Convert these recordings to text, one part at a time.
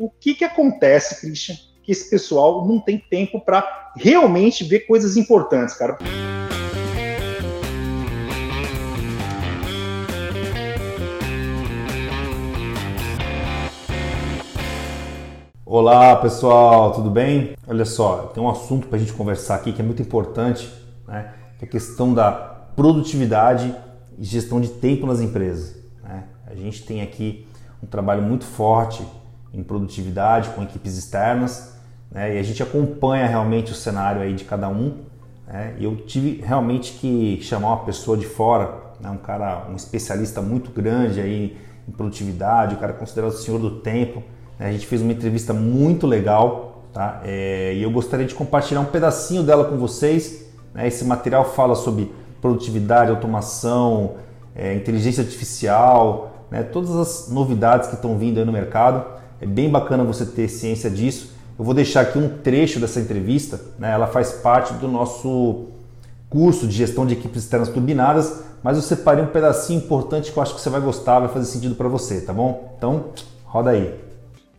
O que, que acontece, Christian, que esse pessoal não tem tempo para realmente ver coisas importantes, cara? Olá pessoal, tudo bem? Olha só, tem um assunto para a gente conversar aqui que é muito importante, né? que é a questão da produtividade e gestão de tempo nas empresas. Né? A gente tem aqui um trabalho muito forte em produtividade com equipes externas né? e a gente acompanha realmente o cenário aí de cada um. Né? E eu tive realmente que chamar uma pessoa de fora, né? um cara, um especialista muito grande aí em produtividade, o cara considerado o senhor do tempo a gente fez uma entrevista muito legal, tá? É, e eu gostaria de compartilhar um pedacinho dela com vocês. Né? Esse material fala sobre produtividade, automação, é, inteligência artificial, né? todas as novidades que estão vindo aí no mercado. É bem bacana você ter ciência disso. Eu vou deixar aqui um trecho dessa entrevista, né? ela faz parte do nosso curso de gestão de equipes externas turbinadas, mas eu separei um pedacinho importante que eu acho que você vai gostar, vai fazer sentido para você, tá bom? Então, roda aí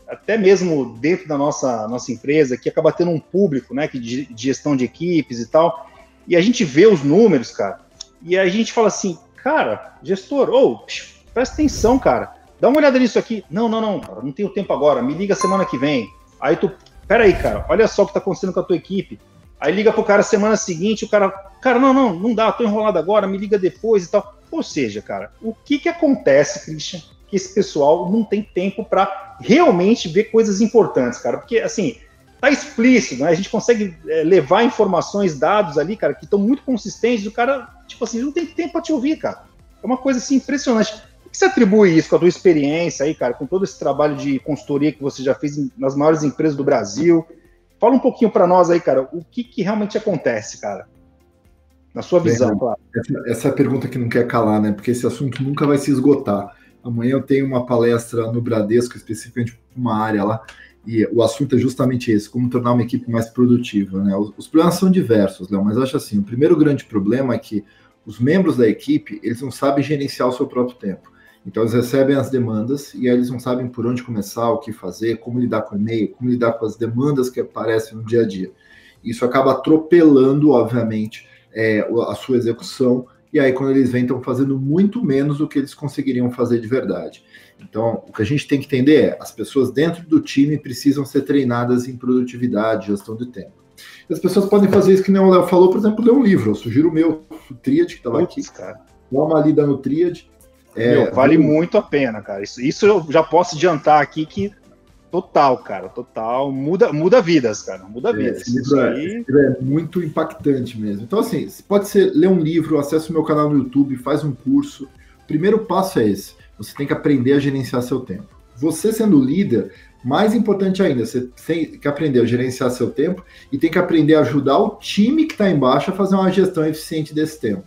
até mesmo dentro da nossa, nossa empresa, que acaba tendo um público, né, de gestão de equipes e tal, e a gente vê os números, cara, e a gente fala assim, cara, gestor, ou oh, presta atenção, cara, dá uma olhada nisso aqui. Não, não, não, cara, não tenho tempo agora, me liga semana que vem. Aí tu, peraí, cara, olha só o que tá acontecendo com a tua equipe. Aí liga pro cara semana seguinte, o cara, cara, não, não, não dá, tô enrolado agora, me liga depois e tal. Ou seja, cara, o que que acontece, Christian, que esse pessoal não tem tempo para realmente ver coisas importantes, cara. Porque, assim, tá explícito, né? A gente consegue é, levar informações, dados ali, cara, que estão muito consistentes. O cara, tipo assim, não tem tempo para te ouvir, cara. É uma coisa, assim, impressionante. Que você atribui isso com a tua experiência aí, cara, com todo esse trabalho de consultoria que você já fez nas maiores empresas do Brasil? Fala um pouquinho para nós aí, cara, o que, que realmente acontece, cara? Na sua visão, Bem, claro. Essa, essa é a pergunta que não quer calar, né? Porque esse assunto nunca vai se esgotar. Amanhã eu tenho uma palestra no Bradesco, especificamente uma área lá, e o assunto é justamente esse, como tornar uma equipe mais produtiva. Né? Os, os problemas são diversos, Léo, mas acho assim, o primeiro grande problema é que os membros da equipe, eles não sabem gerenciar o seu próprio tempo. Então eles recebem as demandas e aí eles não sabem por onde começar, o que fazer, como lidar com o e-mail, como lidar com as demandas que aparecem no dia a dia. Isso acaba atropelando, obviamente, é, a sua execução e aí quando eles vêm estão fazendo muito menos do que eles conseguiriam fazer de verdade. Então, o que a gente tem que entender é, as pessoas dentro do time precisam ser treinadas em produtividade, gestão de tempo. As pessoas podem fazer isso que nem o Léo falou, por exemplo, ler um livro. Eu sugiro o meu, o Triad, que estava aqui. Cara. Dá uma lida no Triad. É, Meu, vale muito a pena, cara. Isso, isso eu já posso adiantar aqui que Total, cara, total. Muda, muda vidas, cara. Muda é, vidas. Esse livro, é, aí... esse livro, é, muito impactante mesmo. Então, assim, pode ser ler um livro, acesse o meu canal no YouTube, faz um curso. O primeiro passo é esse. Você tem que aprender a gerenciar seu tempo. Você sendo líder, mais importante ainda, você tem que aprender a gerenciar seu tempo e tem que aprender a ajudar o time que está embaixo a fazer uma gestão eficiente desse tempo.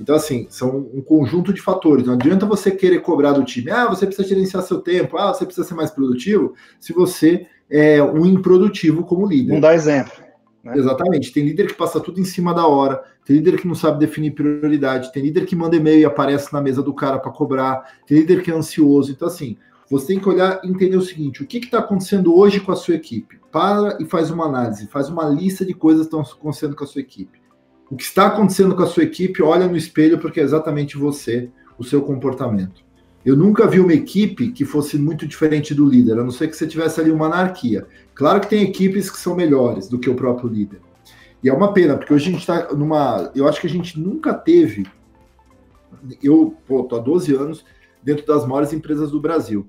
Então, assim, são um conjunto de fatores. Não adianta você querer cobrar do time, ah, você precisa gerenciar seu tempo, ah, você precisa ser mais produtivo, se você é um improdutivo como líder. Não dá exemplo. Né? Exatamente. Tem líder que passa tudo em cima da hora, tem líder que não sabe definir prioridade, tem líder que manda e-mail e aparece na mesa do cara para cobrar, tem líder que é ansioso. Então, assim, você tem que olhar e entender o seguinte: o que está acontecendo hoje com a sua equipe? Para e faz uma análise, faz uma lista de coisas que estão acontecendo com a sua equipe o que está acontecendo com a sua equipe, olha no espelho, porque é exatamente você, o seu comportamento. Eu nunca vi uma equipe que fosse muito diferente do líder, a não ser que você tivesse ali uma anarquia. Claro que tem equipes que são melhores do que o próprio líder. E é uma pena, porque hoje a gente está numa. Eu acho que a gente nunca teve. Eu, pô, tô há 12 anos dentro das maiores empresas do Brasil.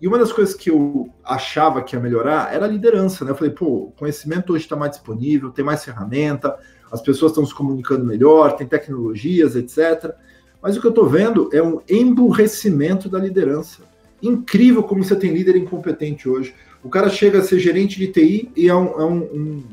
E uma das coisas que eu achava que ia melhorar era a liderança, né? Eu falei, pô, o conhecimento hoje está mais disponível, tem mais ferramenta, as pessoas estão se comunicando melhor, tem tecnologias, etc. Mas o que eu estou vendo é um emburrecimento da liderança. Incrível como você tem líder incompetente hoje. O cara chega a ser gerente de TI e é um, é um, um,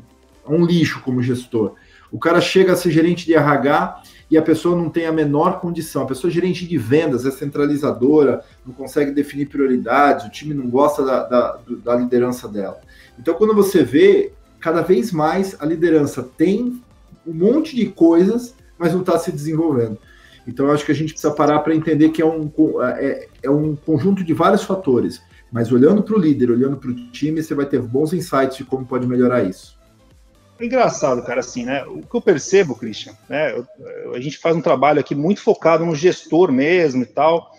é um lixo como gestor. O cara chega a ser gerente de RH e a pessoa não tem a menor condição. A pessoa é gerente de vendas, é centralizadora, não consegue definir prioridades, o time não gosta da, da, da liderança dela. Então, quando você vê, cada vez mais a liderança tem um monte de coisas, mas não está se desenvolvendo. Então, eu acho que a gente precisa parar para entender que é um, é, é um conjunto de vários fatores. Mas olhando para o líder, olhando para o time, você vai ter bons insights de como pode melhorar isso. É engraçado, cara, assim, né? O que eu percebo, Christian, né? a gente faz um trabalho aqui muito focado no gestor mesmo e tal,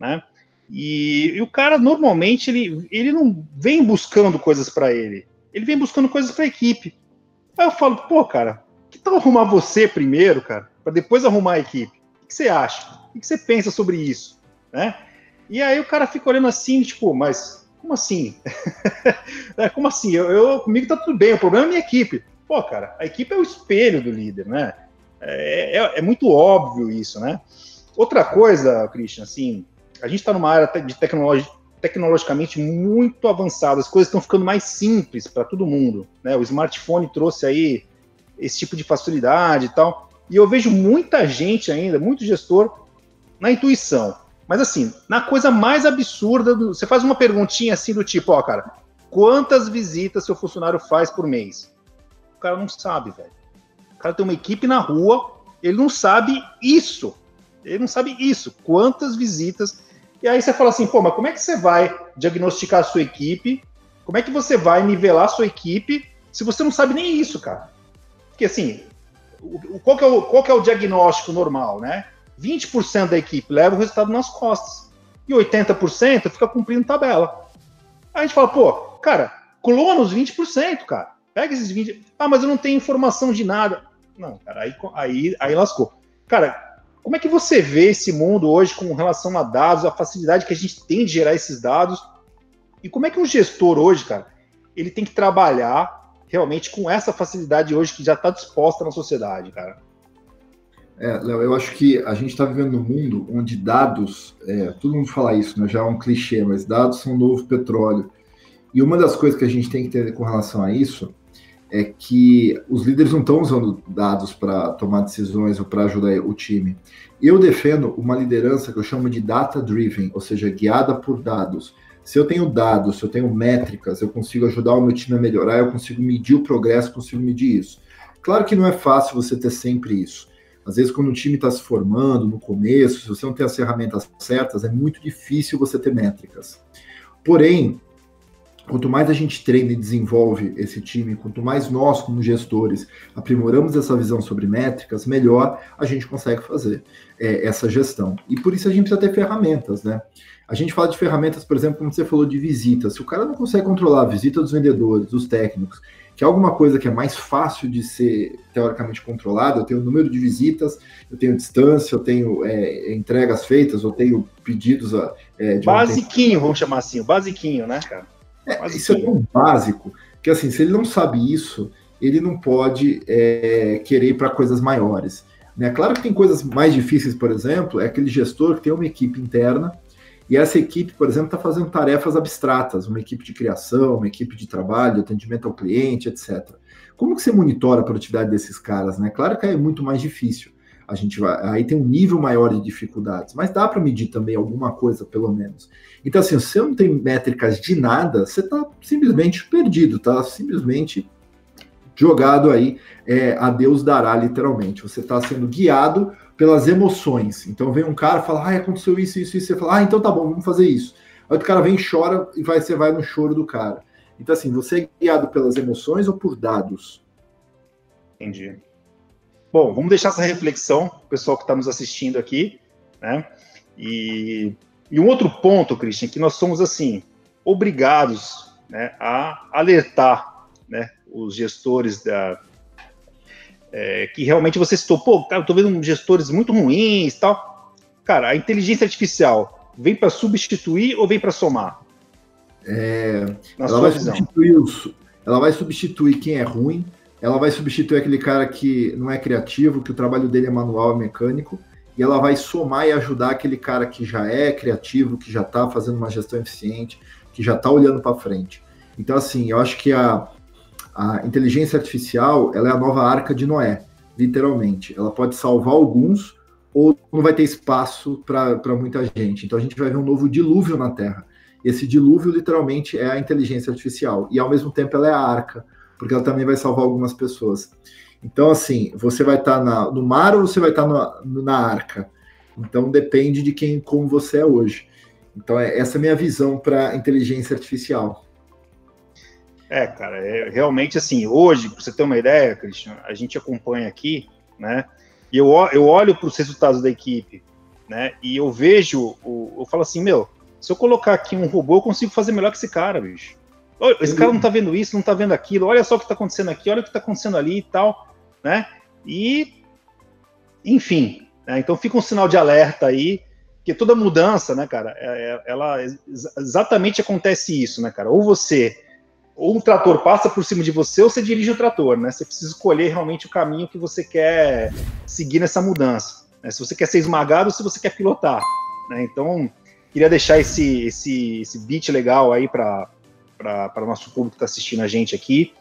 né? E, e o cara normalmente ele, ele não vem buscando coisas para ele, ele vem buscando coisas para a equipe. Aí eu falo, pô, cara, tal arrumar você primeiro, cara, para depois arrumar a equipe? O que você acha? O que você pensa sobre isso, né? E aí o cara fica olhando assim, tipo, mas como assim? é, como assim? Eu, eu, comigo tá tudo bem, o problema é a minha equipe. Pô, cara, a equipe é o espelho do líder, né? É, é, é muito óbvio isso, né? Outra coisa, Christian, assim, a gente está numa área de tecnologia tecnologicamente muito avançada, as coisas estão ficando mais simples para todo mundo, né? O smartphone trouxe aí esse tipo de facilidade e tal, e eu vejo muita gente ainda, muito gestor na intuição. Mas assim, na coisa mais absurda, do, você faz uma perguntinha assim do tipo, ó, cara, quantas visitas seu funcionário faz por mês? O cara não sabe, velho. O cara tem uma equipe na rua, ele não sabe isso. Ele não sabe isso. Quantas visitas. E aí você fala assim, pô, mas como é que você vai diagnosticar a sua equipe? Como é que você vai nivelar a sua equipe se você não sabe nem isso, cara? Porque assim, qual que é o, qual que é o diagnóstico normal, né? 20% da equipe leva o resultado nas costas. E 80% fica cumprindo tabela. Aí a gente fala, pô, cara, clona os 20%, cara. Pega esses 20%. Ah, mas eu não tenho informação de nada. Não, cara, aí, aí, aí lascou. Cara, como é que você vê esse mundo hoje com relação a dados, a facilidade que a gente tem de gerar esses dados? E como é que um gestor hoje, cara, ele tem que trabalhar realmente com essa facilidade hoje que já está disposta na sociedade, cara? É, Léo, eu acho que a gente está vivendo num mundo onde dados, é, todo mundo fala isso, né, já é um clichê, mas dados são o novo petróleo. E uma das coisas que a gente tem que ter com relação a isso é que os líderes não estão usando dados para tomar decisões ou para ajudar o time. Eu defendo uma liderança que eu chamo de data-driven, ou seja, guiada por dados. Se eu tenho dados, se eu tenho métricas, eu consigo ajudar o meu time a melhorar, eu consigo medir o progresso, consigo medir isso. Claro que não é fácil você ter sempre isso. Às vezes, quando o time está se formando no começo, se você não tem as ferramentas certas, é muito difícil você ter métricas. Porém, quanto mais a gente treina e desenvolve esse time, quanto mais nós, como gestores, aprimoramos essa visão sobre métricas, melhor a gente consegue fazer é, essa gestão. E por isso a gente precisa ter ferramentas, né? A gente fala de ferramentas, por exemplo, como você falou de visitas. Se o cara não consegue controlar a visita dos vendedores, dos técnicos, que é alguma coisa que é mais fácil de ser teoricamente controlada, eu tenho o número de visitas, eu tenho distância, eu tenho é, entregas feitas, eu tenho pedidos a, é, de Basiquinho, vamos chamar assim, o basiquinho, né, cara? É, isso é tão básico que assim, se ele não sabe isso, ele não pode é, querer ir para coisas maiores. Né? Claro que tem coisas mais difíceis, por exemplo, é aquele gestor que tem uma equipe interna e essa equipe, por exemplo, está fazendo tarefas abstratas, uma equipe de criação, uma equipe de trabalho, atendimento ao cliente, etc. Como que você monitora a produtividade desses caras? Né? Claro que é muito mais difícil. A gente vai, aí tem um nível maior de dificuldades, mas dá para medir também alguma coisa, pelo menos. Então, assim, se você não tem métricas de nada, você está simplesmente perdido, está simplesmente jogado aí é, a Deus dará, literalmente. Você está sendo guiado pelas emoções. Então vem um cara e fala, ah, aconteceu isso, isso, isso. Você fala, ah, então tá bom, vamos fazer isso. Aí o cara vem, chora e vai, você vai no choro do cara. Então, assim, você é guiado pelas emoções ou por dados? Entendi. Bom, vamos deixar essa reflexão, pessoal que está nos assistindo aqui, né? E, e um outro ponto, Christian, que nós somos, assim, obrigados né, a alertar né, os gestores da, é, que realmente você citou, pô, cara, eu tô vendo gestores muito ruins tal. Cara, a inteligência artificial vem para substituir ou vem para somar? É, ela, vai substituir os, ela vai substituir quem é ruim, ela vai substituir aquele cara que não é criativo, que o trabalho dele é manual e mecânico, e ela vai somar e ajudar aquele cara que já é criativo, que já está fazendo uma gestão eficiente, que já está olhando para frente. Então, assim, eu acho que a, a inteligência artificial ela é a nova arca de Noé, literalmente. Ela pode salvar alguns ou não vai ter espaço para muita gente. Então a gente vai ver um novo dilúvio na Terra. Esse dilúvio literalmente é a inteligência artificial e ao mesmo tempo ela é a arca, porque ela também vai salvar algumas pessoas. Então assim, você vai estar tá no mar ou você vai estar tá na arca? Então depende de quem como você é hoje. Então, é, essa é a minha visão para inteligência artificial. É, cara, é, realmente assim, hoje, para você ter uma ideia, Cristian, a gente acompanha aqui, né? E eu, eu olho para os resultados da equipe, né? E eu vejo, o, eu falo assim, meu, se eu colocar aqui um robô, eu consigo fazer melhor que esse cara, bicho. Esse cara não tá vendo isso, não tá vendo aquilo, olha só o que tá acontecendo aqui, olha o que tá acontecendo ali e tal, né? E, enfim, né? então fica um sinal de alerta aí, que toda mudança, né, cara, é, é, ela exatamente acontece isso, né, cara? Ou você, ou um trator passa por cima de você, ou você dirige o trator, né? Você precisa escolher realmente o caminho que você quer seguir nessa mudança. Né? Se você quer ser esmagado ou se você quer pilotar, né? Então, queria deixar esse, esse, esse beat legal aí para o nosso público que está assistindo a gente aqui.